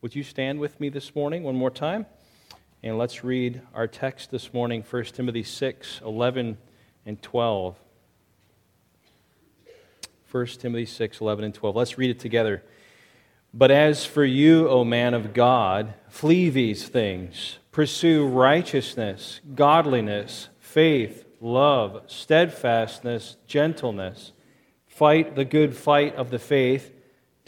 Would you stand with me this morning one more time? And let's read our text this morning, 1 Timothy 6 11 and 12. 1 Timothy 6 11 and 12. Let's read it together. But as for you, O man of God, flee these things. Pursue righteousness, godliness, faith, love, steadfastness, gentleness. Fight the good fight of the faith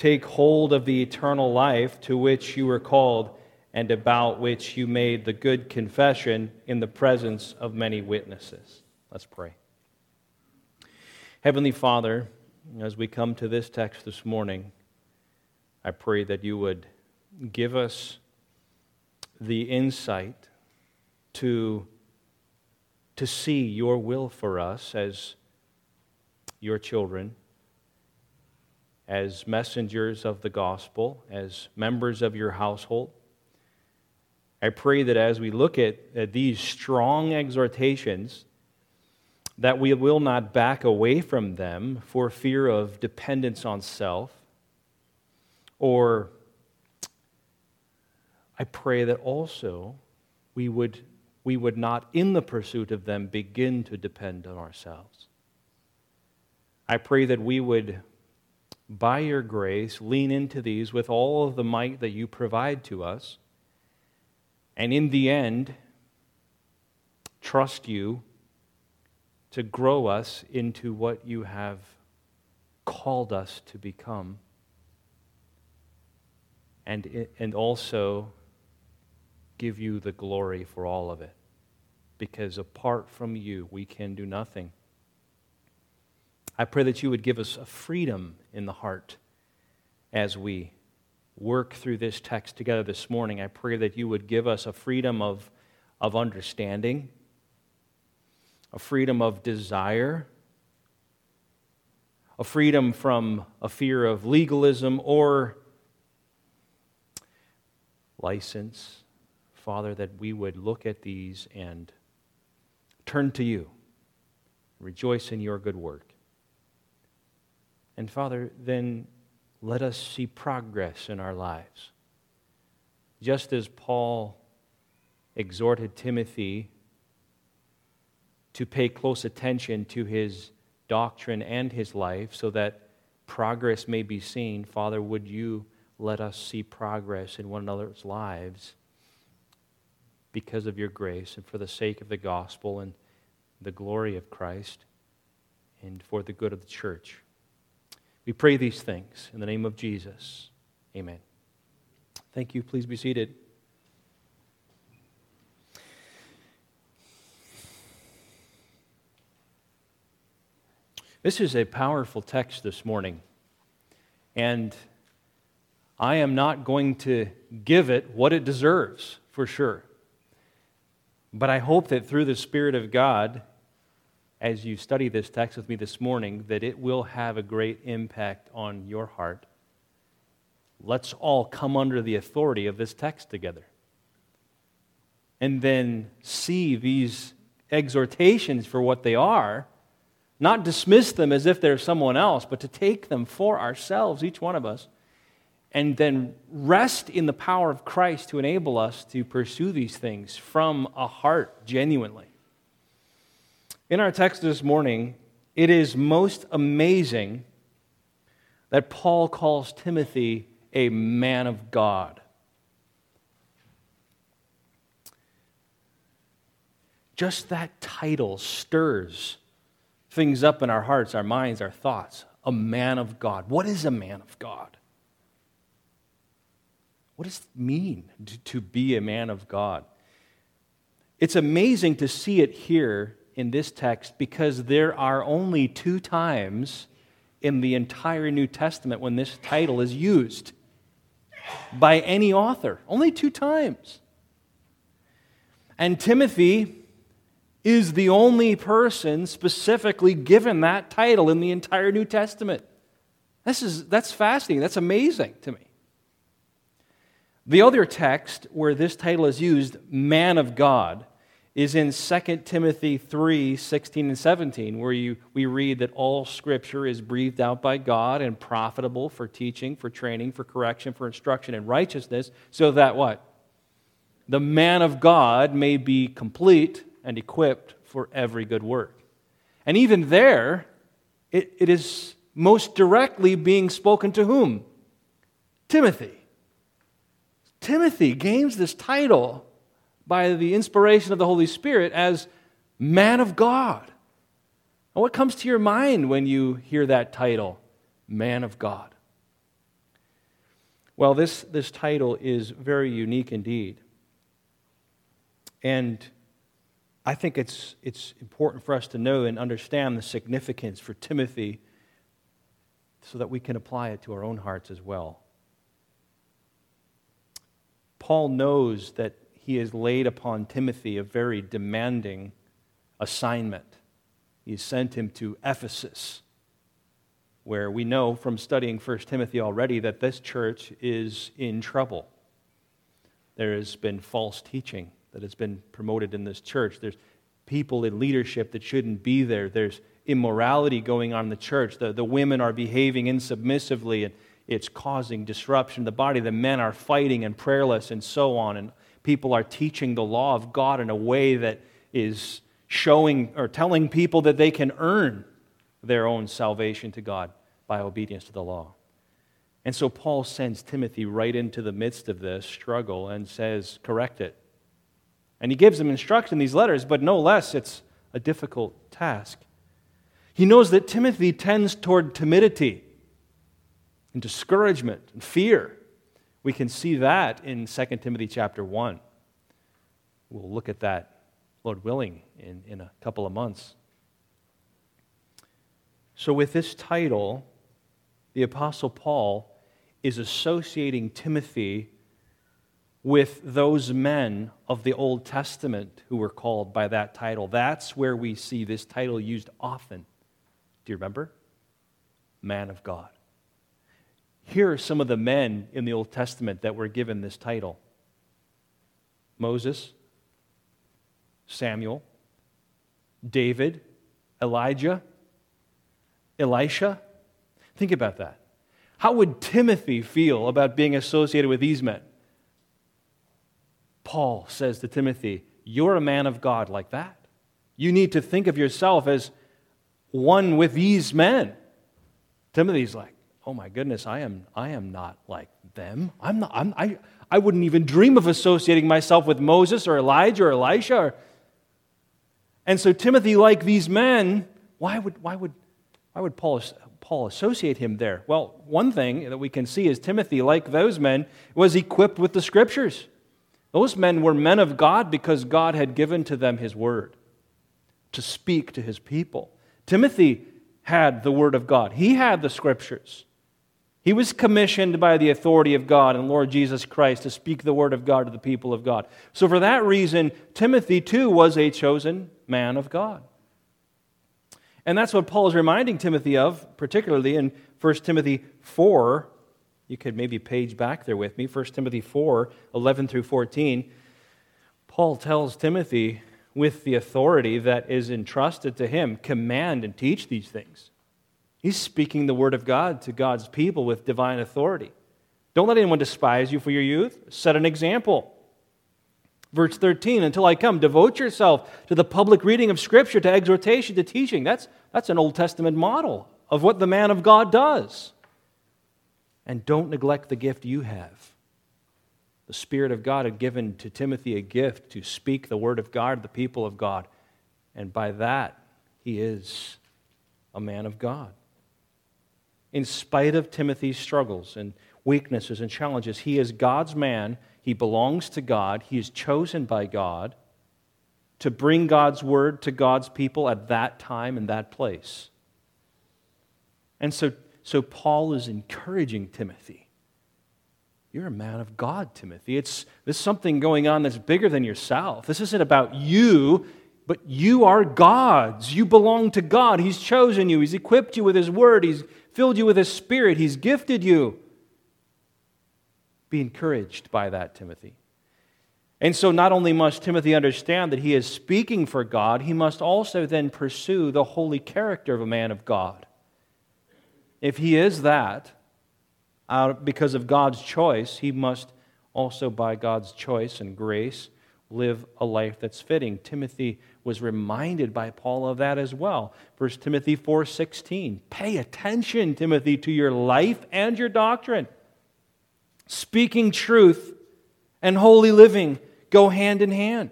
Take hold of the eternal life to which you were called and about which you made the good confession in the presence of many witnesses. Let's pray. Heavenly Father, as we come to this text this morning, I pray that you would give us the insight to, to see your will for us as your children as messengers of the gospel, as members of your household. I pray that as we look at, at these strong exhortations, that we will not back away from them for fear of dependence on self, or I pray that also we would, we would not, in the pursuit of them, begin to depend on ourselves. I pray that we would by your grace, lean into these with all of the might that you provide to us. And in the end, trust you to grow us into what you have called us to become. And, and also give you the glory for all of it. Because apart from you, we can do nothing. I pray that you would give us a freedom in the heart as we work through this text together this morning. I pray that you would give us a freedom of, of understanding, a freedom of desire, a freedom from a fear of legalism or license. Father, that we would look at these and turn to you, rejoice in your good work. And Father, then let us see progress in our lives. Just as Paul exhorted Timothy to pay close attention to his doctrine and his life so that progress may be seen, Father, would you let us see progress in one another's lives because of your grace and for the sake of the gospel and the glory of Christ and for the good of the church. We pray these things in the name of Jesus. Amen. Thank you. Please be seated. This is a powerful text this morning, and I am not going to give it what it deserves, for sure. But I hope that through the Spirit of God, as you study this text with me this morning that it will have a great impact on your heart. Let's all come under the authority of this text together. And then see these exhortations for what they are, not dismiss them as if they're someone else, but to take them for ourselves, each one of us, and then rest in the power of Christ to enable us to pursue these things from a heart genuinely. In our text this morning, it is most amazing that Paul calls Timothy a man of God. Just that title stirs things up in our hearts, our minds, our thoughts. A man of God. What is a man of God? What does it mean to, be a man of God? It's amazing to see it here in this text because there are only two times in the entire New Testament when this title is used by any author. Only two times. And Timothy is the only person specifically given that title in the entire New Testament. This is, that's fascinating. That's amazing to me. The other text where this title is used, man of God, is in 2 Timothy 3 16 and 17, where you, we read that all scripture is breathed out by God and profitable for teaching, for training, for correction, for instruction in righteousness, so that what? The man of God may be complete and equipped for every good work. And even there, it, it is most directly being spoken to whom? Timothy. Timothy gains this title by the inspiration of the Holy Spirit as man of God. And what comes to your mind when you hear that title, man of God? Well, this, this title is very unique indeed. And I think it's, it's important for us to know and understand the significance for Timothy so that we can apply it to our own hearts as well. Paul knows that he has laid upon Timothy a very demanding assignment. He sent him to Ephesus, where we know from studying 1 Timothy already that this church is in trouble. There has been false teaching that has been promoted in this church. There's people in leadership that shouldn't be there. There's immorality going on in the church. The, the women are behaving insubmissively and it's causing disruption in the body. The men are fighting and prayerless and so on. And people are teaching the law of God in a way that is showing or telling people that they can earn their own salvation to God by obedience to the law. And so Paul sends Timothy right into the midst of this struggle and says, correct it. And he gives him instruction in these letters, but no less, it's a difficult task. He knows that Timothy tends toward timidity and discouragement and fear. We can see that in 2 Timothy chapter 1. We'll look at that, Lord willing, in, in a couple of months. So, with this title, the Apostle Paul is associating Timothy with those men of the Old Testament who were called by that title. That's where we see this title used often. Do you remember? Man of God. Here are some of the men in the Old Testament that were given this title Moses, Samuel, David, Elijah, Elisha. Think about that. How would Timothy feel about being associated with these men? Paul says to Timothy, You're a man of God like that. You need to think of yourself as one with these men. Timothy's like, Oh my goodness, I am, I am not like them. I'm not, I'm, I, I wouldn't even dream of associating myself with Moses or Elijah or Elisha. Or... And so, Timothy, like these men, why would, why would, why would Paul, Paul associate him there? Well, one thing that we can see is Timothy, like those men, was equipped with the scriptures. Those men were men of God because God had given to them his word to speak to his people. Timothy had the word of God, he had the scriptures. He was commissioned by the authority of God and Lord Jesus Christ to speak the word of God to the people of God. So, for that reason, Timothy too was a chosen man of God. And that's what Paul is reminding Timothy of, particularly in 1 Timothy 4, you could maybe page back there with me, 1 Timothy 4 11 through 14. Paul tells Timothy, with the authority that is entrusted to him, command and teach these things. He's speaking the word of God to God's people with divine authority. Don't let anyone despise you for your youth. Set an example. Verse 13, until I come, devote yourself to the public reading of Scripture, to exhortation, to teaching. That's, that's an Old Testament model of what the man of God does. And don't neglect the gift you have. The Spirit of God had given to Timothy a gift to speak the Word of God to the people of God. And by that, he is a man of God. In spite of Timothy's struggles and weaknesses and challenges, he is God's man. He belongs to God. He is chosen by God to bring God's word to God's people at that time and that place. And so so Paul is encouraging Timothy. You're a man of God, Timothy. It's, there's something going on that's bigger than yourself. This isn't about you, but you are God's. You belong to God. He's chosen you, He's equipped you with His word, He's filled you with His spirit, He's gifted you. Be encouraged by that, Timothy. And so, not only must Timothy understand that he is speaking for God, he must also then pursue the holy character of a man of God. If he is that, because of God's choice, he must also, by God's choice and grace, live a life that's fitting. Timothy was reminded by Paul of that as well. 1 Timothy 4:16. Pay attention, Timothy, to your life and your doctrine. Speaking truth and holy living go hand in hand.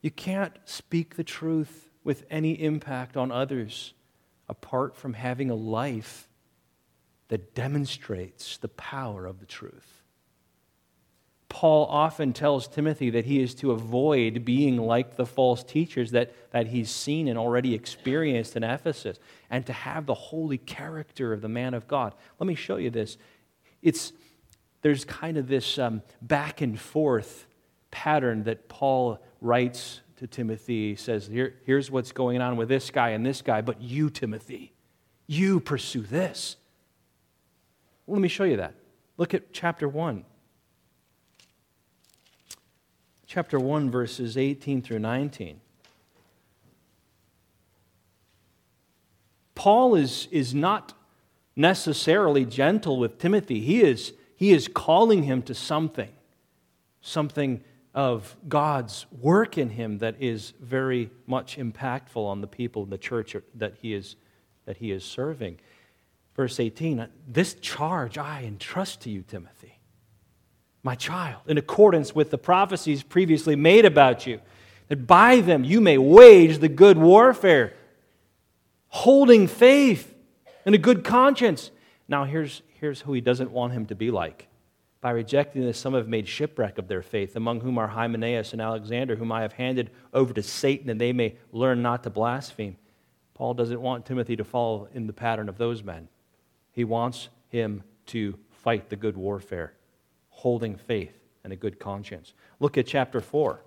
You can't speak the truth with any impact on others apart from having a life that demonstrates the power of the truth. Paul often tells Timothy that he is to avoid being like the false teachers that, that he's seen and already experienced in Ephesus, and to have the holy character of the man of God. Let me show you this. It's, there's kind of this um, back and forth pattern that Paul writes to Timothy. He says, Here, Here's what's going on with this guy and this guy, but you, Timothy, you pursue this. Well, let me show you that. Look at chapter 1. Chapter 1, verses 18 through 19. Paul is, is not necessarily gentle with Timothy. He is he is calling him to something, something of God's work in him that is very much impactful on the people in the church that he is, that he is serving. Verse 18 This charge I entrust to you, Timothy, my child, in accordance with the prophecies previously made about you, that by them you may wage the good warfare, holding faith and a good conscience. Now, here's, here's who he doesn't want him to be like. By rejecting this, some have made shipwreck of their faith, among whom are Hymenaeus and Alexander, whom I have handed over to Satan, and they may learn not to blaspheme. Paul doesn't want Timothy to follow in the pattern of those men. He wants him to fight the good warfare, holding faith and a good conscience. Look at chapter 4.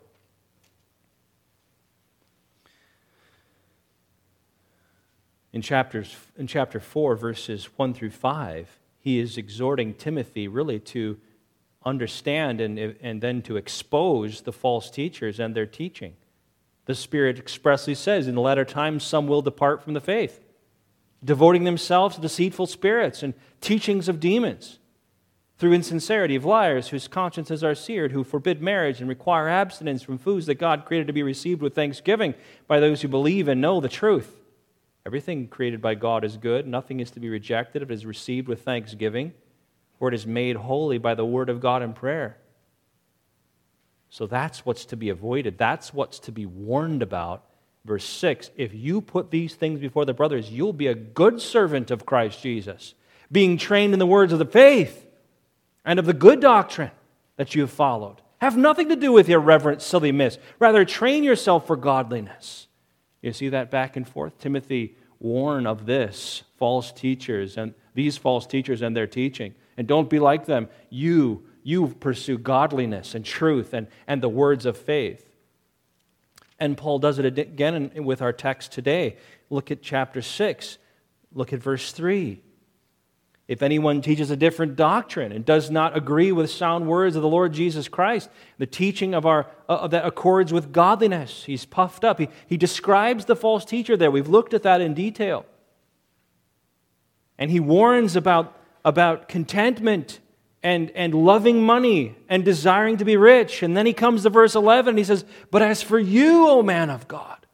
In, chapters, in chapter 4, verses 1 through 5, he is exhorting Timothy really to understand and, and then to expose the false teachers and their teaching. The Spirit expressly says, In the latter times, some will depart from the faith, devoting themselves to deceitful spirits and teachings of demons, through insincerity of liars whose consciences are seared, who forbid marriage and require abstinence from foods that God created to be received with thanksgiving by those who believe and know the truth. Everything created by God is good. Nothing is to be rejected if it is received with thanksgiving, or it is made holy by the word of God in prayer. So that's what's to be avoided. That's what's to be warned about. Verse 6 If you put these things before the brothers, you'll be a good servant of Christ Jesus, being trained in the words of the faith and of the good doctrine that you have followed. Have nothing to do with irreverent, silly myths. Rather, train yourself for godliness. You see that back and forth? Timothy warn of this false teachers and these false teachers and their teaching. And don't be like them. You, you pursue godliness and truth and, and the words of faith. And Paul does it again with our text today. Look at chapter 6. Look at verse 3. If anyone teaches a different doctrine and does not agree with sound words of the Lord Jesus Christ, the teaching of our, uh, that accords with godliness, he's puffed up. He, he describes the false teacher there. We've looked at that in detail. And he warns about, about contentment and, and loving money and desiring to be rich. And then he comes to verse 11 and he says, But as for you, O man of God,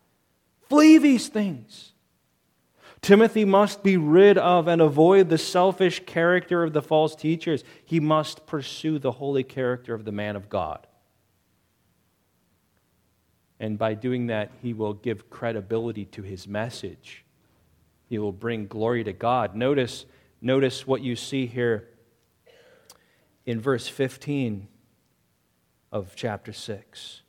flee these things. Timothy must be rid of and avoid the selfish character of the false teachers. He must pursue the holy character of the man of God. And by doing that, he will give credibility to his message. He will bring glory to God. Notice, notice what you see here in verse 15 of chapter 6,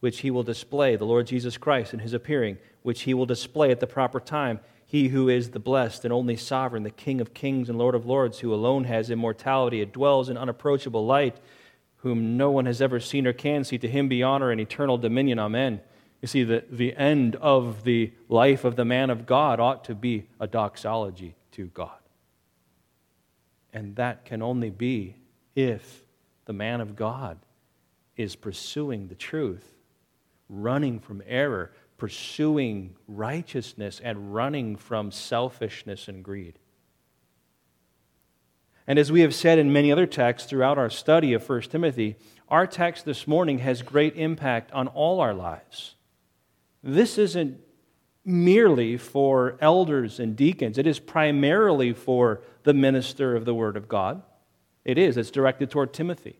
which he will display, the Lord Jesus Christ in his appearing, which he will display at the proper time he who is the blessed and only sovereign, the King of kings and Lord of lords, who alone has immortality, and dwells in unapproachable light, whom no one has ever seen or can see, to him be honor and eternal dominion. Amen. You see, the, the end of the life of the man of God ought to be a doxology to God. And that can only be if the man of God is pursuing the truth, running from error, pursuing righteousness, and running from selfishness and greed. And as we have said in many other texts throughout our study of 1 Timothy, our text this morning has great impact on all our lives. This isn't merely for elders and deacons, it is primarily for the minister of the Word of God. It is, it's directed toward Timothy.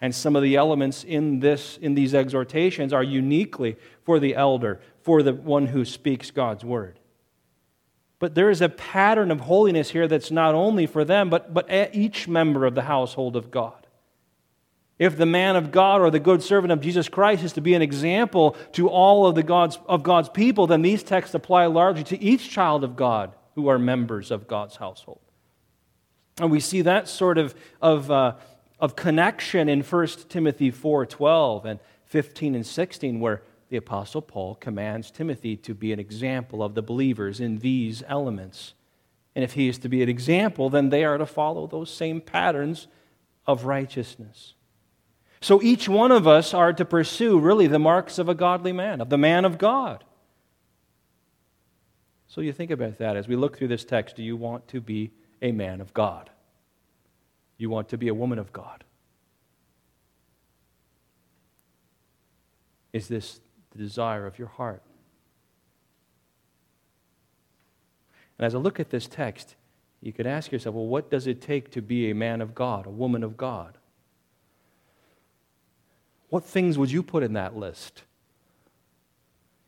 And some of the elements in, this, in these exhortations are uniquely for the elder, for the one who speaks God's Word. But there is a pattern of holiness here that's not only for them, but, but each member of the household of God. If the man of God or the good servant of Jesus Christ is to be an example to all of, the God's, of God's people, then these texts apply largely to each child of God who are members of God's household. And we see that sort of, of, uh, of connection in 1 Timothy 4 12 and 15 and 16, where the Apostle Paul commands Timothy to be an example of the believers in these elements. And if he is to be an example, then they are to follow those same patterns of righteousness. So each one of us are to pursue really the marks of a godly man, of the man of God. So you think about that as we look through this text. Do you want to be a man of God? You want to be a woman of God? Is this the desire of your heart. And as I look at this text, you could ask yourself, well, what does it take to be a man of God, a woman of God? What things would you put in that list?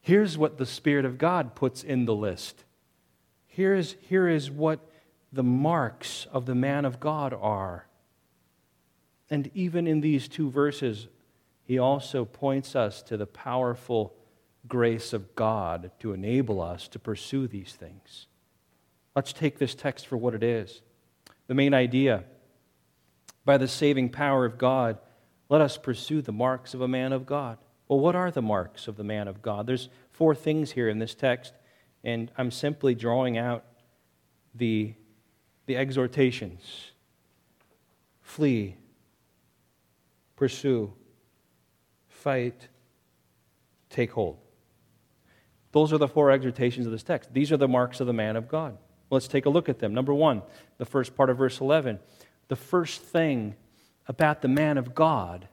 Here's what the Spirit of God puts in the list. Here's, here is what the marks of the man of God are. And even in these two verses, he also points us to the powerful grace of God to enable us to pursue these things. Let's take this text for what it is. The main idea by the saving power of God, let us pursue the marks of a man of God. Well, what are the marks of the man of God? There's four things here in this text, and I'm simply drawing out the, the exhortations flee, pursue, fight, take hold. Those are the four exhortations of this text. These are the marks of the man of God. Let's take a look at them. Number one, the first part of verse 11. The first thing about the man of God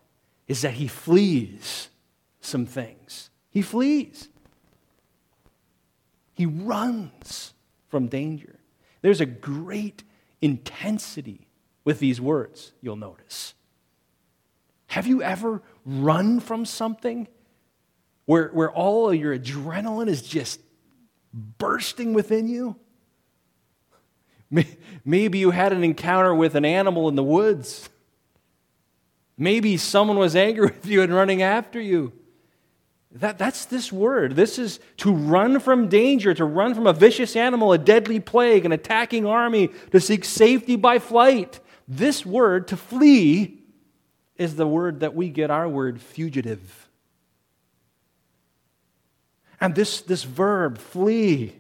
is that he flees some things. He flees, he runs from danger. There's a great intensity with these words, you'll notice. Have you ever run from something where, where all your adrenaline is just bursting within you? Maybe you had an encounter with an animal in the woods. Maybe someone was angry with you and running after you. That, that's this word. This is to run from danger, to run from a vicious animal, a deadly plague, an attacking army, to seek safety by flight. This word, to flee, is the word that we get our word fugitive. And this, this verb, flee,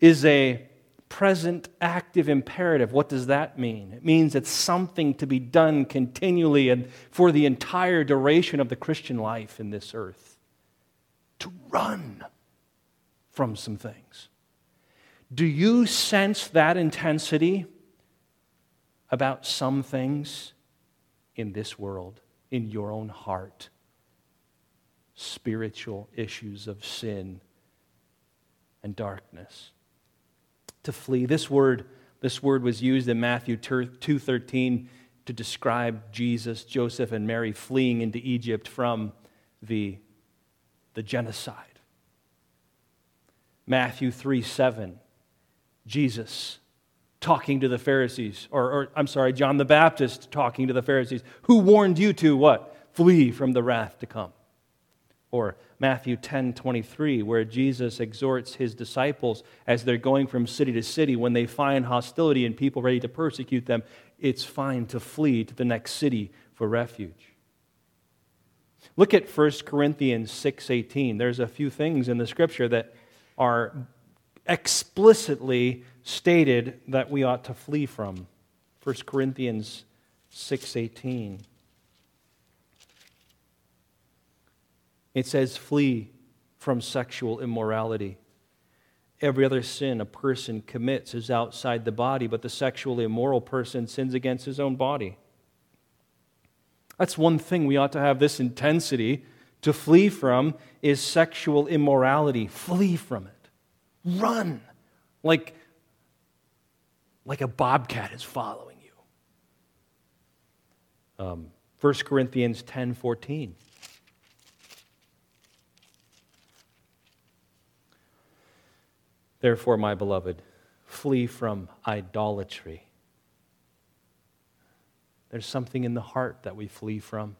is a present active imperative. What does that mean? It means it's something to be done continually and for the entire duration of the Christian life in this earth. To run from some things. Do you sense that intensity about some things? in this world, in your own heart. Spiritual issues of sin and darkness. To flee. This word, this word was used in Matthew 2:13 to describe Jesus, Joseph, and Mary fleeing into Egypt from the, the genocide. Matthew 3 7, Jesus talking to the Pharisees, or, or, I'm sorry, John the Baptist talking to the Pharisees, who warned you to what? Flee from the wrath to come. Or Matthew 10 23, where Jesus exhorts his disciples as they're going from city to city, when they find hostility and people ready to persecute them, it's fine to flee to the next city for refuge. Look at 1 Corinthians 6:18. There's a few things in the scripture that are explicitly stated that we ought to flee from. 1 Corinthians 6:18. It says, flee from sexual immorality. Every other sin a person commits is outside the body, but the sexually immoral person sins against his own body. That's one thing we ought to have this intensity to flee from is sexual immorality. Flee from it. Run like, like a bobcat is following you. Um, 1 Corinthians 10 14. Therefore, my beloved, flee from idolatry. There's something in the heart that we flee from.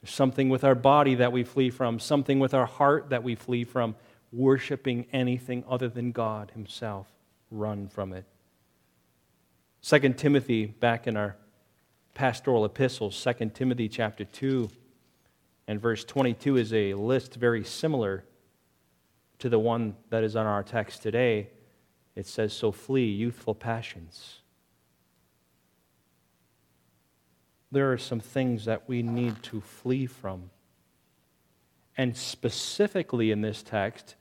There's something with our body that we flee from, something with our heart that we flee from. Worshipping anything other than God Himself. Run from it. 2 Timothy, back in our pastoral epistles, 2 Timothy chapter 2 and verse 22 is a list very similar to the one that is on our text today. It says, So flee youthful passions. There are some things that we need to flee from. And specifically in this text,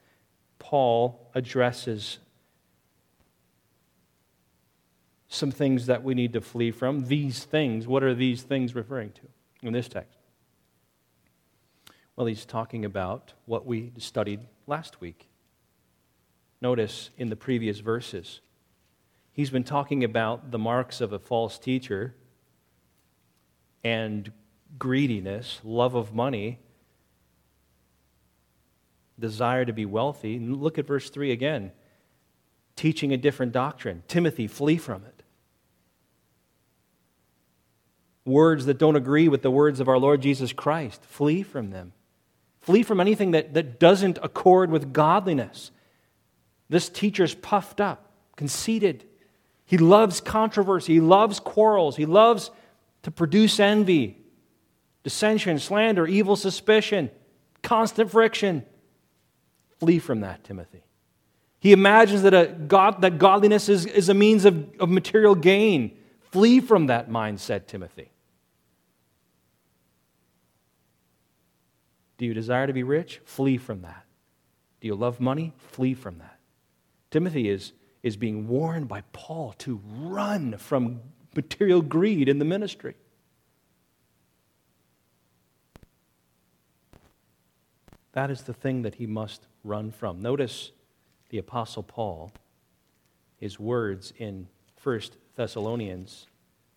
Paul addresses some things that we need to flee from. These things, what are these things referring to in this text? Well, he's talking about what we studied last week. Notice in the previous verses, he's been talking about the marks of a false teacher and greediness, love of money, desire to be wealthy. Look at verse 3 again. Teaching a different doctrine. Timothy, flee from it. Words that don't agree with the words of our Lord Jesus Christ, flee from them. Flee from anything that, that doesn't accord with godliness. This teacher's puffed up, conceited. He loves controversy. He loves quarrels. He loves to produce envy, dissension, slander, evil suspicion, constant friction. Flee from that, Timothy. He imagines that, a God, that godliness is, is a means of, of material gain. Flee from that mindset, Timothy. Do you desire to be rich? Flee from that. Do you love money? Flee from that. Timothy is, is being warned by Paul to run from material greed in the ministry. That is the thing that he must run from. Notice the Apostle Paul, his words in 1 Thessalonians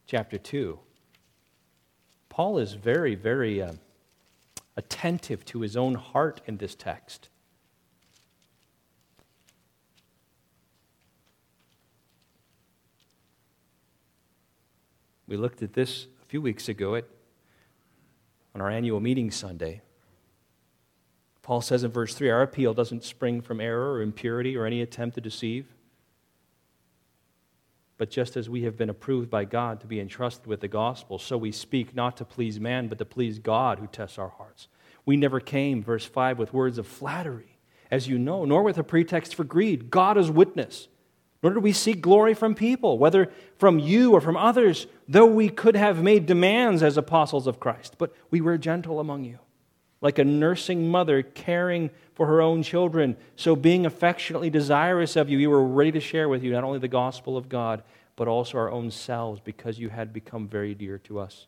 chapter 2. Paul is very, very uh, attentive to his own heart in this text. We looked at this a few weeks ago at, on our annual meeting Sunday. Paul says in verse 3 our appeal doesn't spring from error or impurity or any attempt to deceive. But just as we have been approved by God to be entrusted with the gospel, so we speak not to please man, but to please God who tests our hearts. We never came, verse 5, with words of flattery, as you know, nor with a pretext for greed. God is witness. Nor did we seek glory from people, whether from you or from others, though we could have made demands as apostles of Christ. But we were gentle among you, like a nursing mother caring for her own children. So, being affectionately desirous of you, we were ready to share with you not only the gospel of God, but also our own selves, because you had become very dear to us.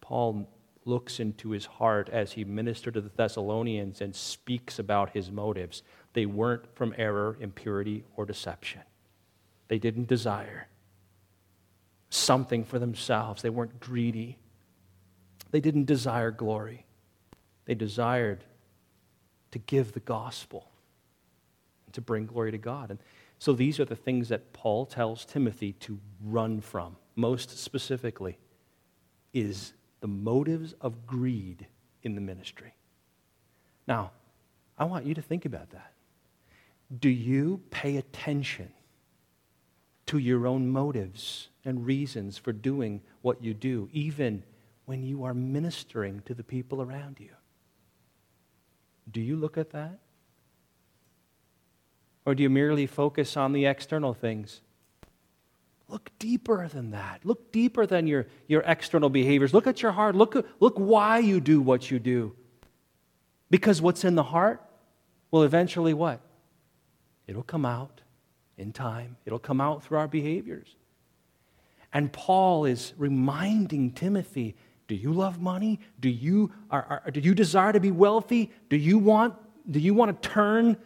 Paul looks into his heart as he ministered to the Thessalonians and speaks about his motives. They weren't from error, impurity, or deception. They didn't desire something for themselves, they weren't greedy. They didn't desire glory. They desired to give the gospel and to bring glory to God. And so these are the things that Paul tells Timothy to run from. Most specifically, is the motives of greed in the ministry. Now, I want you to think about that. Do you pay attention to your own motives and reasons for doing what you do, even when you are ministering to the people around you? Do you look at that? Or do you merely focus on the external things? Look deeper than that. Look deeper than your, your external behaviors. Look at your heart. Look, look why you do what you do. Because what's in the heart will eventually what? It'll come out in time, it'll come out through our behaviors. And Paul is reminding Timothy do you love money? Do you, are, are, do you desire to be wealthy? Do you, want, do you want to turn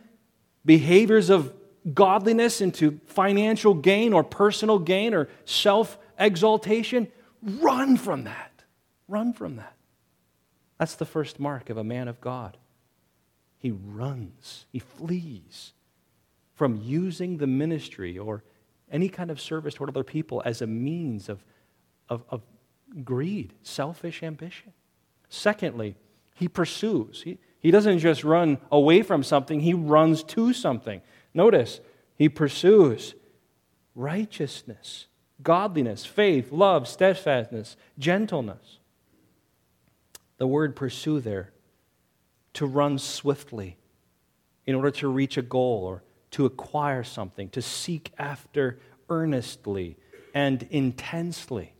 behaviors of godliness into financial gain or personal gain or self exaltation? Run from that. Run from that. That's the first mark of a man of God. He runs, he flees from using the ministry or any kind of service toward other people as a means of, of, of greed, selfish ambition. Secondly, he pursues. He, he doesn't just run away from something, he runs to something. Notice, he pursues righteousness, godliness, faith, love, steadfastness, gentleness. The word pursue there, to run swiftly in order to reach a goal or to acquire something, to seek after earnestly and intensely.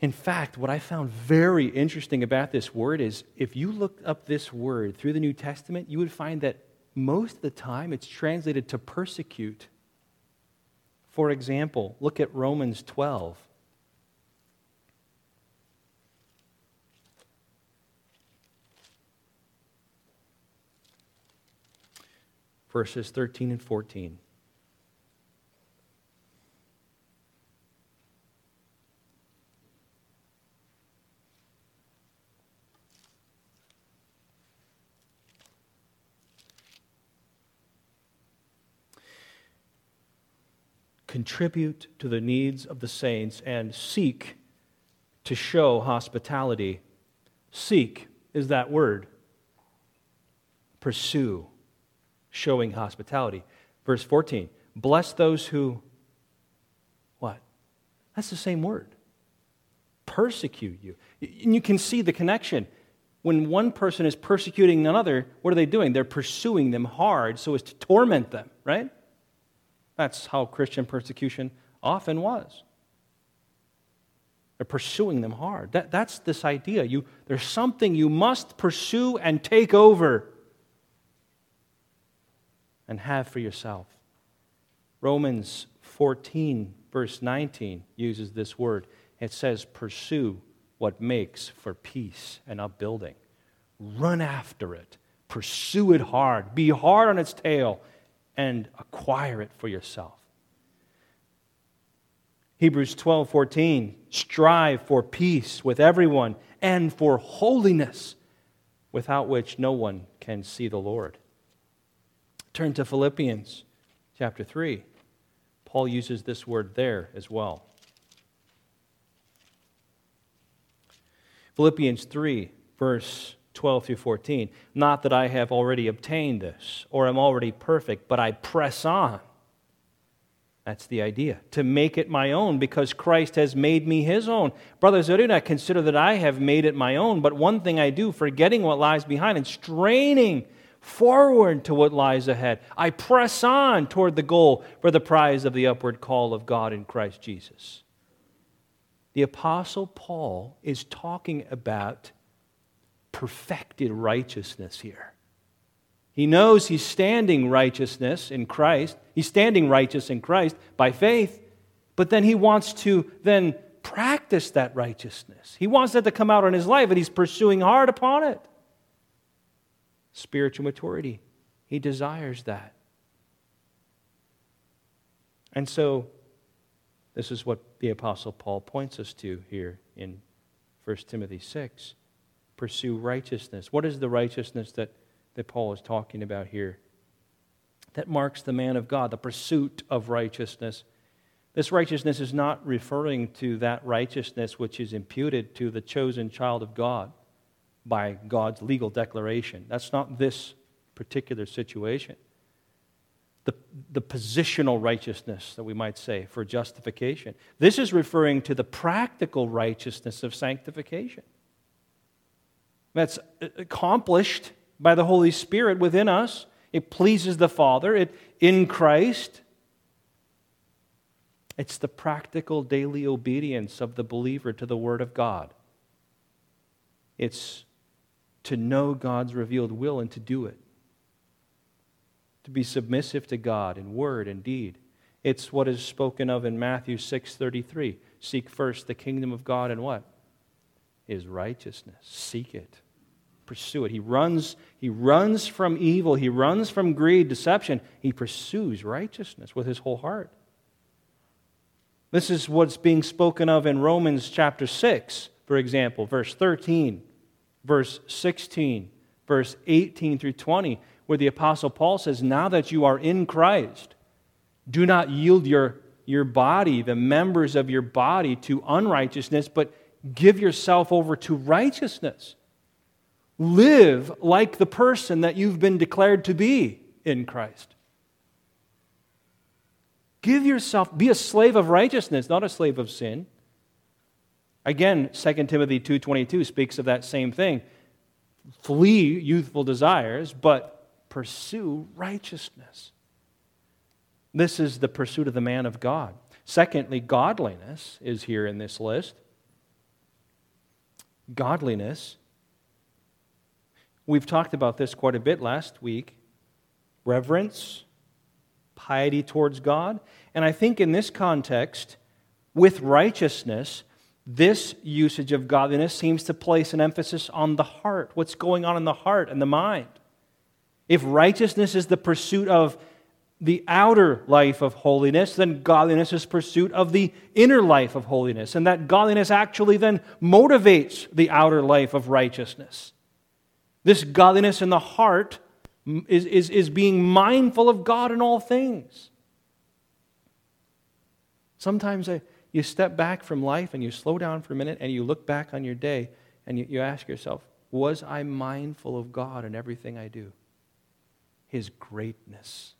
In fact, what I found very interesting about this word is if you look up this word through the New Testament, you would find that most of the time it's translated to persecute. For example, look at Romans 12. Verses 13 and 14. contribute to the needs of the saints and seek to show hospitality. Seek is that word. Pursue, showing hospitality. Verse 14 Bless those who, what? That's the same word. Persecute you. And you can see the connection. When one person is persecuting another, what are they doing? They're pursuing them hard so as to torment them, right? That's how Christian persecution often was. They're pursuing them hard. That, that's this idea. You, there's something you must pursue and take over and have for yourself. Romans 14, verse 19, uses this word. It says, Pursue what makes for peace and upbuilding. Run after it, pursue it hard, be hard on its tail, and acquire it for yourself. Hebrews 12 14, strive for peace with everyone and for holiness, without which no one can see the Lord. Turn to Philippians chapter 3. Paul uses this word there as well. Philippians 3, verse 12 through 14. Not that I have already obtained this or am already perfect, but I press on. That's the idea. To make it my own because Christ has made me his own. Brothers, I do not consider that I have made it my own, but one thing I do, forgetting what lies behind and straining forward to what lies ahead. I press on toward the goal for the prize of the upward call of God in Christ Jesus. The Apostle Paul is talking about perfected righteousness here. He knows he's standing righteousness in Christ. He's standing righteous in Christ by faith, but then he wants to then practice that righteousness. He wants that to come out in his life, and he's pursuing hard upon it. Spiritual maturity. He desires that. And so, this is what the Apostle Paul points us to here in 1 Timothy 6 pursue righteousness. What is the righteousness that, that Paul is talking about here? That marks the man of God, the pursuit of righteousness. This righteousness is not referring to that righteousness which is imputed to the chosen child of God by God's legal declaration. That's not this particular situation. The, the positional righteousness that we might say for justification. This is referring to the practical righteousness of sanctification that's uh, accomplished by the Holy Spirit within us. It pleases the Father. It in Christ. It's the practical daily obedience of the believer to the Word of God. It's to know God's revealed will and to do it. To be submissive to God in word and deed. It's what is spoken of in Matthew 6:33. Seek first the kingdom of God and what? His righteousness. Seek it. Pursue it. He runs, he runs from evil. He runs from greed, deception. He pursues righteousness with his whole heart. This is what's being spoken of in Romans chapter 6, for example, verse 13, verse 16, verse 18 through 20, where the Apostle Paul says, Now that you are in Christ, do not yield your, your body, the members of your body, to unrighteousness, but give yourself over to righteousness. Live like the person that you've been declared to be in Christ. Give yourself, be a slave of righteousness, not a slave of sin. Again, 2 Timothy 2:22 speaks of that same thing. Flee youthful desires, but pursue righteousness. This is the pursuit of the man of God. Secondly, godliness is here in this list. Godliness. We've talked about this quite a bit last week. Reverence, piety towards God. And I think in this context, with righteousness, this usage of godliness seems to place an emphasis on the heart, what's going on in the heart and the mind. If righteousness is the pursuit of the outer life of holiness, then godliness is pursuit of the inner life of holiness. And that godliness actually then motivates the outer life of righteousness. This godliness in the heart is, is, is being mindful of God in all things. Sometimes I, you step back from life and you slow down for a minute and you look back on your day and you, you ask yourself, was I mindful of God in everything I do? His greatness,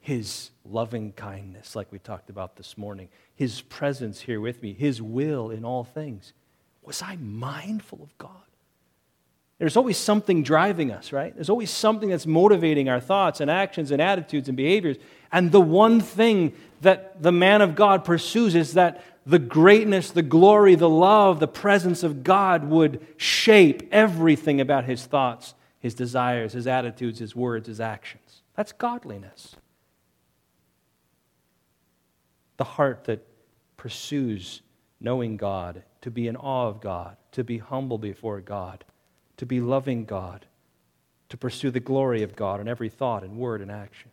His loving kindness, like we talked about this morning, His presence here with me, His will in all things. Was I mindful of God? There's always something driving us, right? There's always something that's motivating our thoughts and actions and attitudes and behaviors. And the one thing that the man of God pursues is that the greatness, the glory, the love, the presence of God would shape everything about his thoughts, his desires, his attitudes, his words, his actions. That's godliness. The heart that pursues knowing God, to be in awe of God, to be humble before God to be loving God, to pursue the glory of God in every thought and word and action.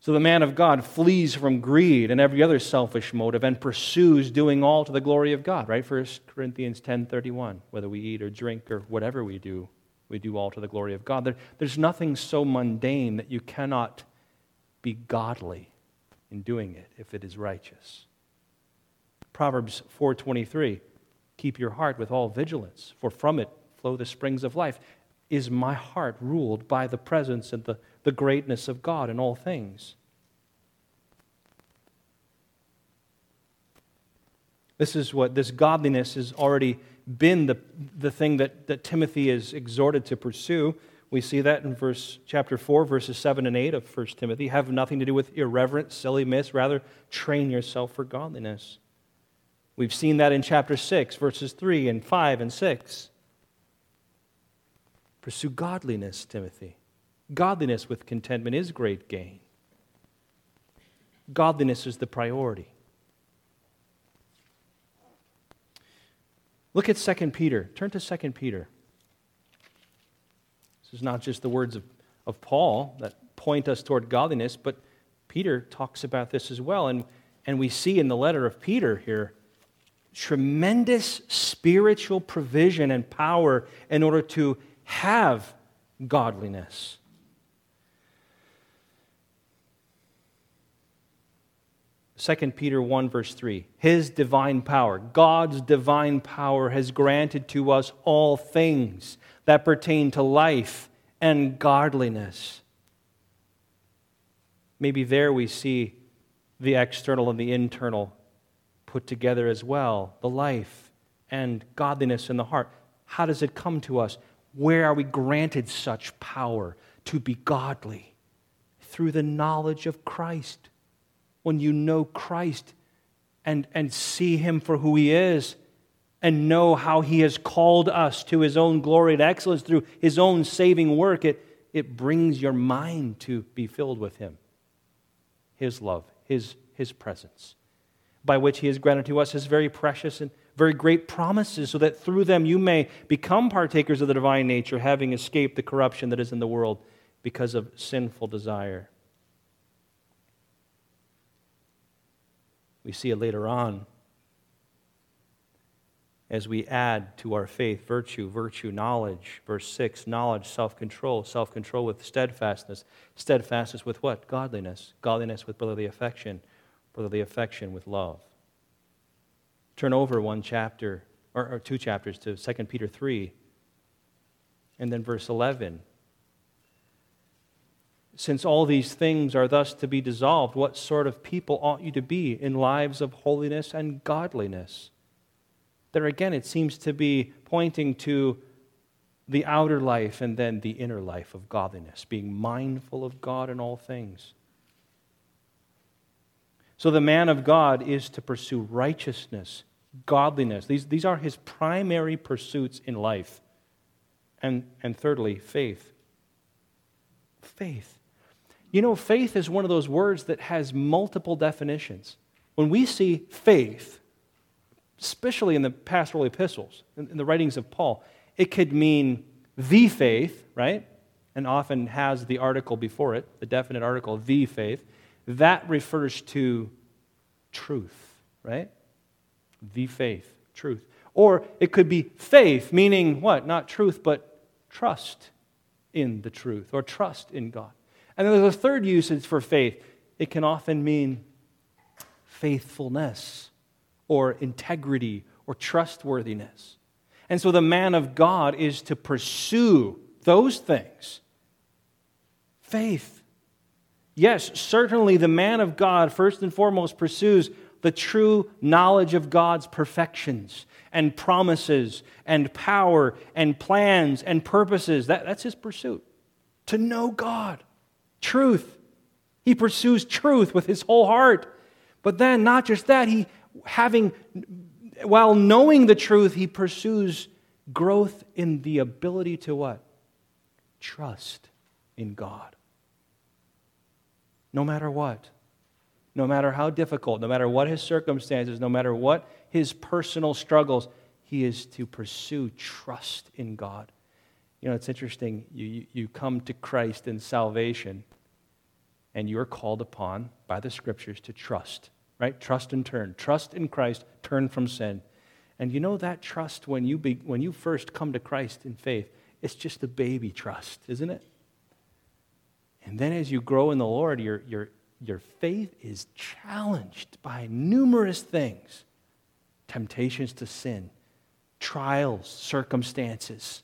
So the man of God flees from greed and every other selfish motive and pursues doing all to the glory of God, right? 1 Corinthians 10:31, whether we eat or drink or whatever we do, we do all to the glory of God. There, there's nothing so mundane that you cannot be godly in doing it if it is righteous. Proverbs 4:23 Keep your heart with all vigilance, for from it flow the springs of life. Is my heart ruled by the presence and the, the greatness of God in all things? This is what this godliness has already been the, the thing that, that Timothy is exhorted to pursue. We see that in verse chapter 4, verses 7 and 8 of 1 Timothy. Have nothing to do with irreverent, silly myths. Rather, train yourself for godliness. We've seen that in chapter 6, verses 3 and 5 and 6. Pursue godliness, Timothy. Godliness with contentment is great gain. Godliness is the priority. Look at 2 Peter. Turn to 2 Peter. This is not just the words of, of Paul that point us toward godliness, but Peter talks about this as well. And, and we see in the letter of Peter here tremendous spiritual provision and power in order to have godliness. Second Peter 1 verse 3 His divine power God's divine power has granted to us all things that pertain to life and godliness maybe there we see the external and the internal put together as well the life and godliness in the heart. How does it come to us? Where are we granted such power to be godly? Through the knowledge of Christ. When you know Christ and, and see Him for who He is, and know how He has called us to His own glory and excellence through His own saving work, it, it brings your mind to be filled with Him, His love, His, His presence, by which He has granted to us His very precious and very great promises, so that through them you may become partakers of the divine nature, having escaped the corruption that is in the world because of sinful desire. We see it later on as we add to our faith virtue, virtue, knowledge. Verse 6 knowledge, self control, self control with steadfastness. Steadfastness with what? Godliness. Godliness with brotherly affection, brotherly affection with love. Turn over one chapter, or, or two chapters to 2 Peter 3, and then verse 11. Since all these things are thus to be dissolved, what sort of people ought you to be in lives of holiness and godliness? There again, it seems to be pointing to the outer life and then the inner life of godliness, being mindful of God in all things. So the man of God is to pursue righteousness, godliness. These, these are his primary pursuits in life. And, and thirdly, faith. Faith. You know, faith is one of those words that has multiple definitions. When we see faith, especially in the pastoral epistles, in, in the writings of Paul, it could mean the faith, right? And often has the article before it, the definite article, the faith. That refers to truth, right? The faith, truth. Or it could be faith, meaning what? Not truth, but trust in the truth or trust in God. And then there's a third usage for faith. It can often mean faithfulness or integrity or trustworthiness. And so the man of God is to pursue those things. Faith. Yes, certainly the man of God, first and foremost, pursues the true knowledge of God's perfections and promises and power and plans and purposes. That, that's his pursuit. To know God truth. He pursues truth with his whole heart. But then, not just that, he having, while knowing the truth, he pursues growth in the ability to what? Trust in God. No matter what. No matter how difficult, no matter what his circumstances, no matter what his personal struggles, he is to pursue trust in God. You know, it's interesting. You, you come to Christ in salvation, and you are called upon by the scriptures to trust, right? Trust and turn. Trust in Christ, turn from sin. And you know that trust when you, be, when you first come to Christ in faith, it's just a baby trust, isn't it? And then as you grow in the Lord, your, your, your faith is challenged by numerous things temptations to sin, trials, circumstances,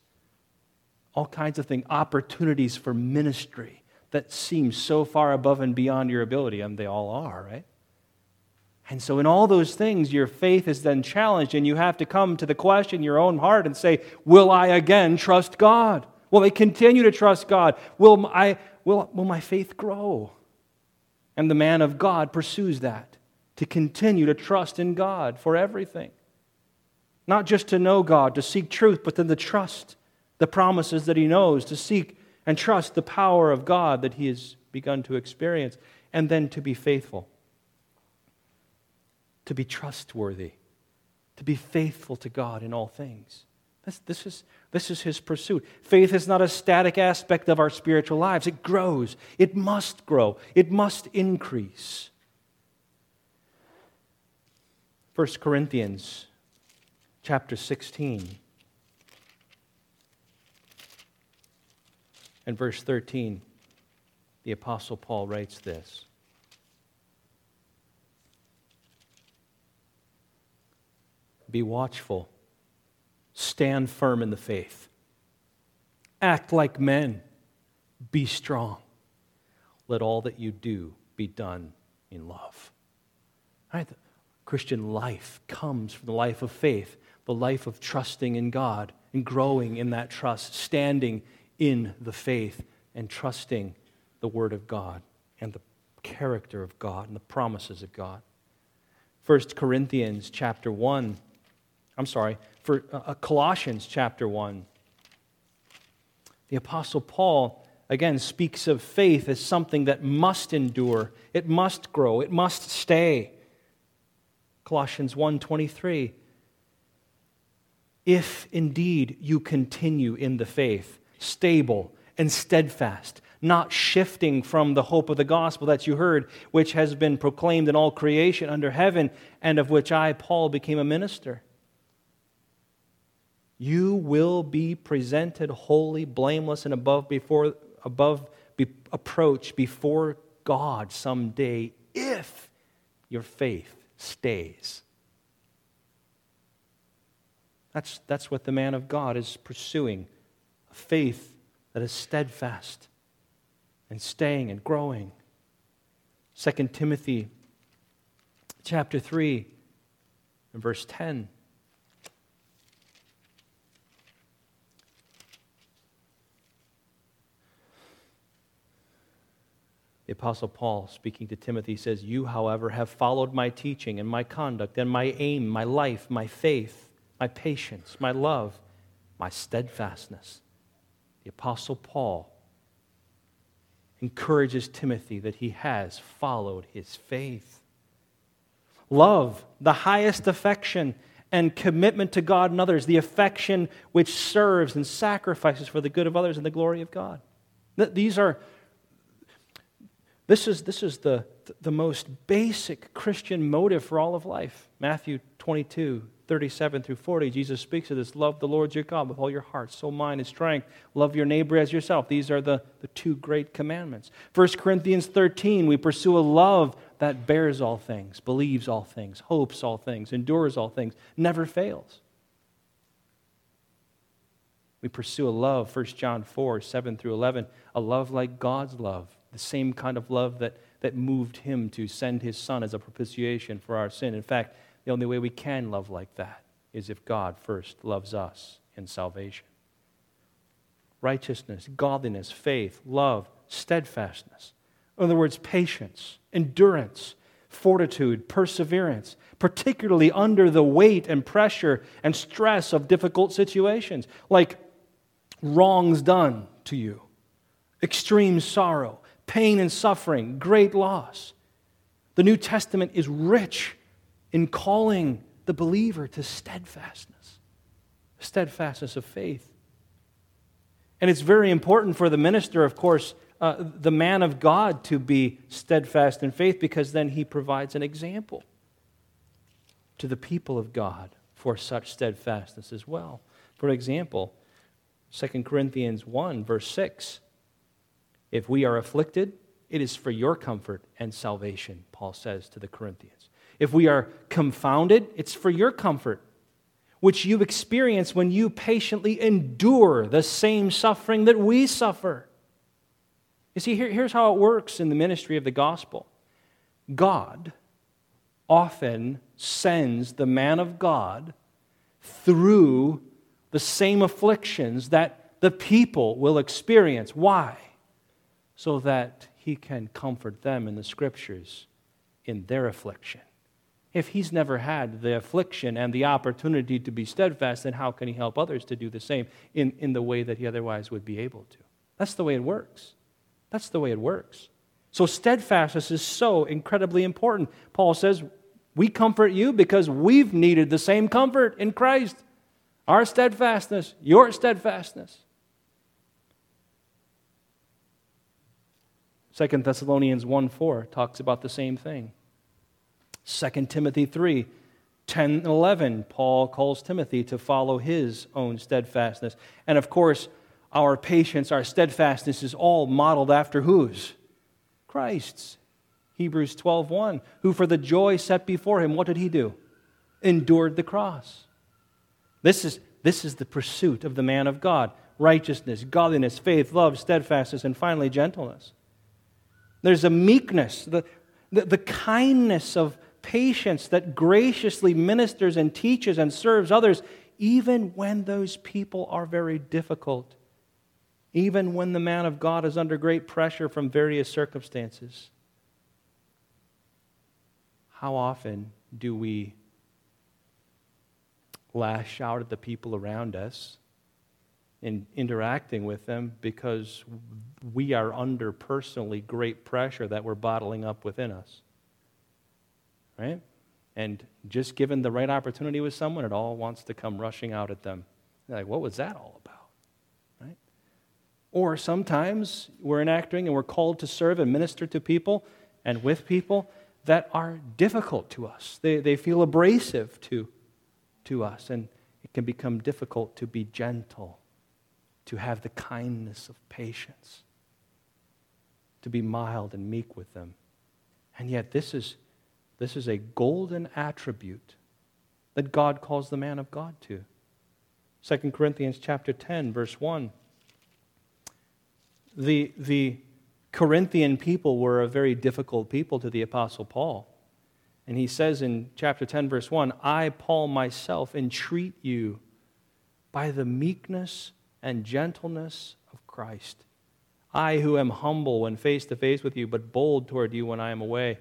all kinds of things, opportunities for ministry that seem so far above and beyond your ability, and they all are, right? And so, in all those things, your faith is then challenged, and you have to come to the question, in your own heart, and say, Will I again trust God? Will I continue to trust God? Will, I, will, will my faith grow? And the man of God pursues that to continue to trust in God for everything. Not just to know God, to seek truth, but then to trust the promises that he knows, to seek and trust the power of God that he has begun to experience, and then to be faithful, to be trustworthy, to be faithful to God in all things. This, this, is, this is his pursuit. Faith is not a static aspect of our spiritual lives. It grows. It must grow. It must increase. 1 Corinthians chapter 16. and verse 13, the Apostle Paul writes this Be watchful, stand firm in the faith, act like men, be strong. Let all that you do be done in love. Right? The Christian life comes from the life of faith, the life of trusting in God and growing in that trust, standing in the faith and trusting the Word of God and the character of God and the promises of God. 1 Corinthians chapter 1 I'm sorry, for uh, uh, Colossians chapter 1. The Apostle Paul, again, speaks of faith as something that must endure, it must grow, it must stay. Colossians 1:23 If indeed you continue in the faith, stable and steadfast, not shifting from the hope of the gospel that you heard, which has been proclaimed in all creation under heaven, and of which I, Paul, became a minister. You will be presented holy, blameless, and above before above be, approach before God someday if your faith stays. That's, that's what the man of God is pursuing a faith that is steadfast and staying and growing. 2 Timothy chapter 3 and verse 10. The Apostle Paul, speaking to Timothy, says, You, however, have followed my teaching and my conduct and my aim, my life, my faith, my patience, my love, my steadfastness. The Apostle Paul encourages Timothy that he has followed his faith. Love, the highest affection and commitment to God and others, the affection which serves and sacrifices for the good of others and the glory of God. These are, this is, this is the, the most basic Christian motive for all of life. Matthew 22, 37 through 40, Jesus speaks of this love the Lord your God with all your heart, soul, mind, and strength. Love your neighbor as yourself. These are the, the two great commandments. 1 Corinthians 13, we pursue a love that bears all things, believes all things, hopes all things, endures all things, never fails. We pursue a love, 1 John 4, 7 through 11, a love like God's love, the same kind of love that, that moved him to send his son as a propitiation for our sin. In fact, the only way we can love like that is if God first loves us in salvation. Righteousness, godliness, faith, love, steadfastness. In other words, patience, endurance, fortitude, perseverance, particularly under the weight and pressure and stress of difficult situations, like wrongs done to you, extreme sorrow, pain and suffering, great loss. The New Testament is rich in calling the believer to steadfastness, steadfastness of faith. And it's very important for the minister, of course, uh, the man of God, to be steadfast in faith because then he provides an example to the people of God for such steadfastness as well. For example, 2 Corinthians 1, verse 6 If we are afflicted, it is for your comfort and salvation, Paul says to the Corinthians. If we are confounded, it's for your comfort, which you experience when you patiently endure the same suffering that we suffer. You see, here, here's how it works in the ministry of the gospel God often sends the man of God through the same afflictions that the people will experience. Why? So that he can comfort them in the scriptures in their affliction. If he's never had the affliction and the opportunity to be steadfast, then how can he help others to do the same in, in the way that he otherwise would be able to? That's the way it works. That's the way it works. So, steadfastness is so incredibly important. Paul says, We comfort you because we've needed the same comfort in Christ. Our steadfastness, your steadfastness. Second Thessalonians 1 4 talks about the same thing. 2 Timothy 3 10 and 11, Paul calls Timothy to follow his own steadfastness. And of course, our patience, our steadfastness is all modeled after whose? Christ's. Hebrews 12:1, who for the joy set before him, what did he do? Endured the cross. This is, this is the pursuit of the man of God righteousness, godliness, faith, love, steadfastness, and finally gentleness. There's a meekness, the, the, the kindness of patience that graciously ministers and teaches and serves others, even when those people are very difficult, even when the man of God is under great pressure from various circumstances. How often do we lash out at the people around us in interacting with them because we are under personally great pressure that we're bottling up within us. Right? And just given the right opportunity with someone, it all wants to come rushing out at them. They're like, what was that all about? Right? Or sometimes we're enacting and we're called to serve and minister to people and with people that are difficult to us. They, they feel abrasive to, to us, and it can become difficult to be gentle to have the kindness of patience, to be mild and meek with them. And yet, this is, this is a golden attribute that God calls the man of God to. 2 Corinthians chapter 10, verse 1. The, the Corinthian people were a very difficult people to the Apostle Paul. And he says in chapter 10, verse 1 I, Paul, myself, entreat you by the meekness and gentleness of Christ. I, who am humble when face to face with you, but bold toward you when I am away.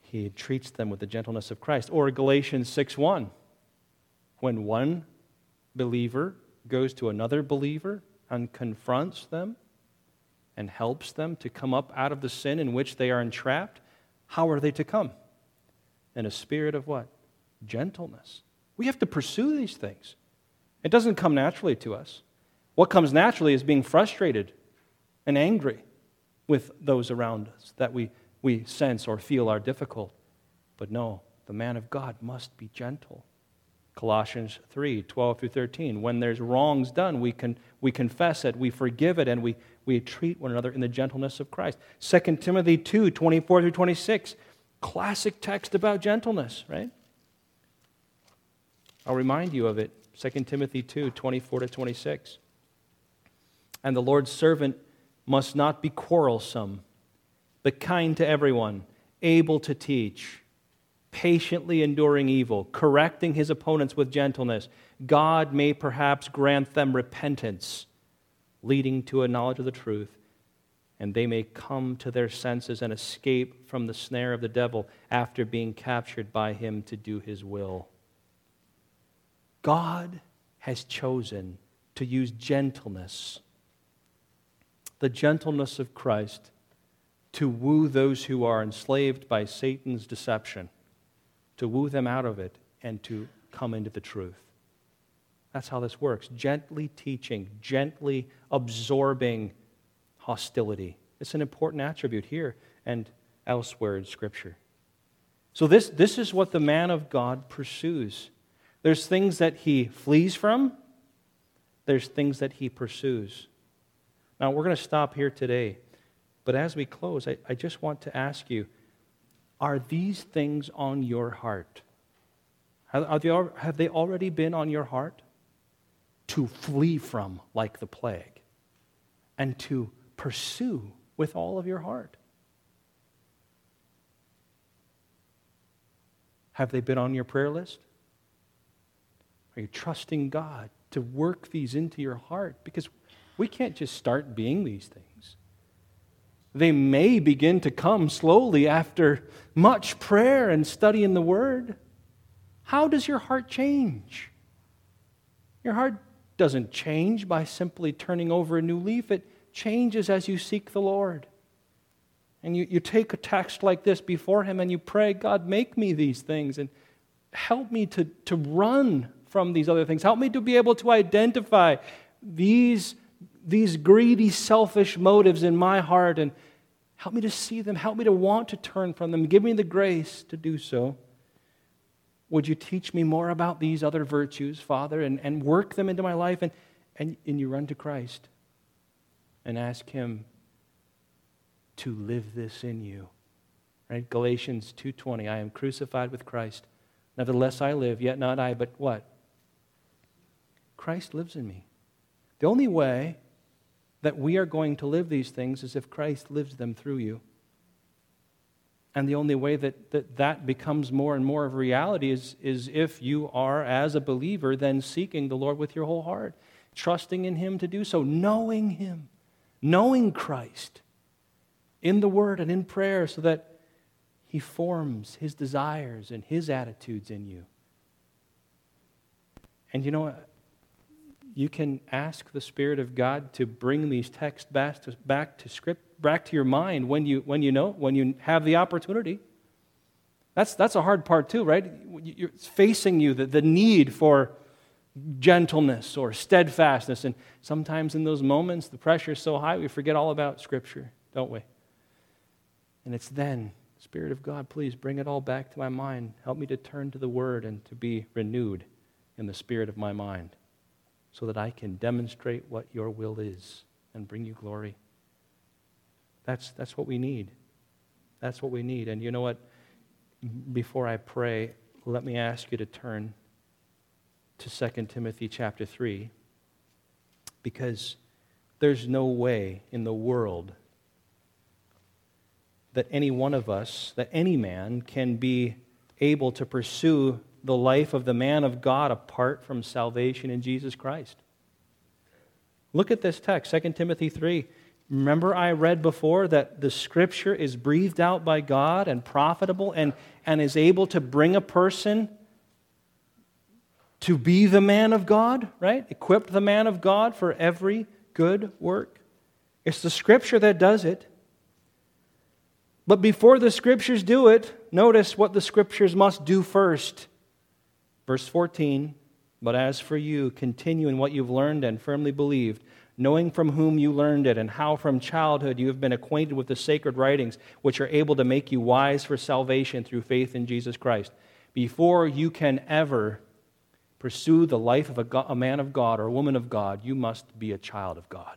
He treats them with the gentleness of Christ. Or Galatians 6 1. When one believer goes to another believer and confronts them and helps them to come up out of the sin in which they are entrapped, how are they to come? In a spirit of what? Gentleness we have to pursue these things. It doesn't come naturally to us. What comes naturally is being frustrated and angry with those around us that we, we sense or feel are difficult. But no, the man of God must be gentle. Colossians 3 12 through 13. When there's wrongs done, we, can, we confess it, we forgive it, and we, we treat one another in the gentleness of Christ. 2 Timothy 2 24 through 26. Classic text about gentleness, right? I'll remind you of it 2 Timothy 2 24 to 26. And the Lord's servant must not be quarrelsome, but kind to everyone, able to teach, patiently enduring evil, correcting his opponents with gentleness. God may perhaps grant them repentance, leading to a knowledge of the truth, and they may come to their senses and escape from the snare of the devil after being captured by him to do his will. God has chosen to use gentleness, the gentleness of Christ, to woo those who are enslaved by Satan's deception, to woo them out of it and to come into the truth. That's how this works. Gently teaching, gently absorbing hostility. It's an important attribute here and elsewhere in Scripture. So, this, this is what the man of God pursues. There's things that he flees from, there's things that he pursues. Now, we're going to stop here today. But as we close, I, I just want to ask you are these things on your heart? Have, they, have they already been on your heart? To flee from like the plague and to pursue with all of your heart. Have they been on your prayer list? Are you trusting God to work these into your heart? Because we can't just start being these things. They may begin to come slowly after much prayer and studying the Word. How does your heart change? Your heart doesn't change by simply turning over a new leaf, it changes as you seek the Lord. And you, you take a text like this before Him and you pray, God, make me these things and help me to, to run from these other things. Help me to be able to identify these, these greedy, selfish motives in my heart and help me to see them. Help me to want to turn from them. Give me the grace to do so. Would you teach me more about these other virtues, Father, and, and work them into my life? And, and, and you run to Christ and ask Him to live this in you. Right? Galatians 2:20 I am crucified with Christ. Nevertheless I live, yet not I, but what? Christ lives in me. The only way that we are going to live these things is if Christ lives them through you. And the only way that that, that becomes more and more of reality is, is if you are, as a believer, then seeking the Lord with your whole heart, trusting in Him to do so, knowing Him, knowing Christ in the Word and in prayer, so that He forms His desires and His attitudes in you. And you know what? You can ask the Spirit of God to bring these texts back to, back to script, back to your mind when you, when you know, when you have the opportunity. That's, that's a hard part, too, right? It's facing you, the, the need for gentleness or steadfastness. And sometimes in those moments, the pressure is so high, we forget all about Scripture, don't we? And it's then, Spirit of God, please bring it all back to my mind. Help me to turn to the Word and to be renewed in the spirit of my mind so that I can demonstrate what your will is and bring you glory. That's, that's what we need. That's what we need. And you know what? Before I pray, let me ask you to turn to 2 Timothy chapter 3 because there's no way in the world that any one of us, that any man can be able to pursue the life of the man of God apart from salvation in Jesus Christ. Look at this text, 2 Timothy 3. Remember, I read before that the scripture is breathed out by God and profitable and, and is able to bring a person to be the man of God, right? Equip the man of God for every good work. It's the scripture that does it. But before the scriptures do it, notice what the scriptures must do first. Verse 14 But as for you, continue in what you've learned and firmly believed, knowing from whom you learned it, and how from childhood you have been acquainted with the sacred writings, which are able to make you wise for salvation through faith in Jesus Christ. Before you can ever pursue the life of a, God, a man of God or a woman of God, you must be a child of God.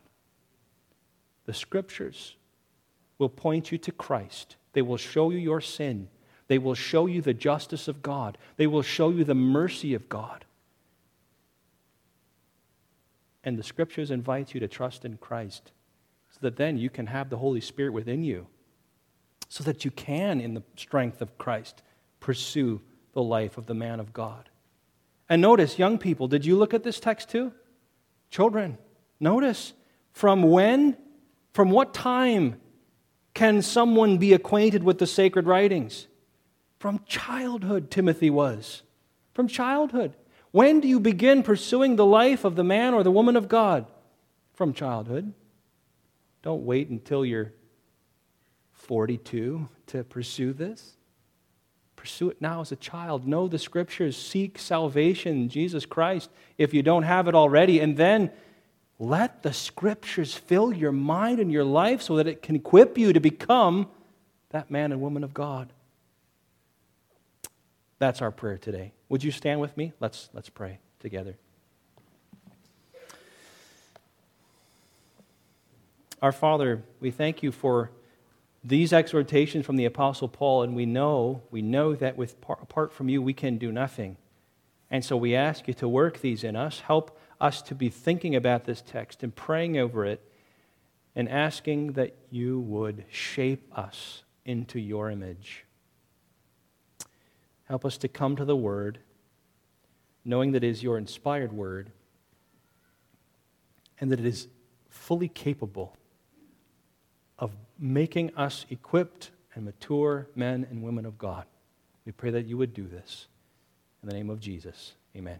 The scriptures will point you to Christ, they will show you your sin. They will show you the justice of God. They will show you the mercy of God. And the scriptures invite you to trust in Christ so that then you can have the Holy Spirit within you, so that you can, in the strength of Christ, pursue the life of the man of God. And notice, young people, did you look at this text too? Children, notice from when, from what time can someone be acquainted with the sacred writings? From childhood, Timothy was. From childhood. When do you begin pursuing the life of the man or the woman of God? From childhood. Don't wait until you're 42 to pursue this. Pursue it now as a child. Know the scriptures. Seek salvation Jesus Christ if you don't have it already. And then let the scriptures fill your mind and your life so that it can equip you to become that man and woman of God. That's our prayer today. Would you stand with me? Let's, let's pray together. Our Father, we thank you for these exhortations from the Apostle Paul, and we know, we know that with, apart from you, we can do nothing. And so we ask you to work these in us. Help us to be thinking about this text and praying over it and asking that you would shape us into your image. Help us to come to the Word, knowing that it is your inspired Word and that it is fully capable of making us equipped and mature men and women of God. We pray that you would do this. In the name of Jesus, amen.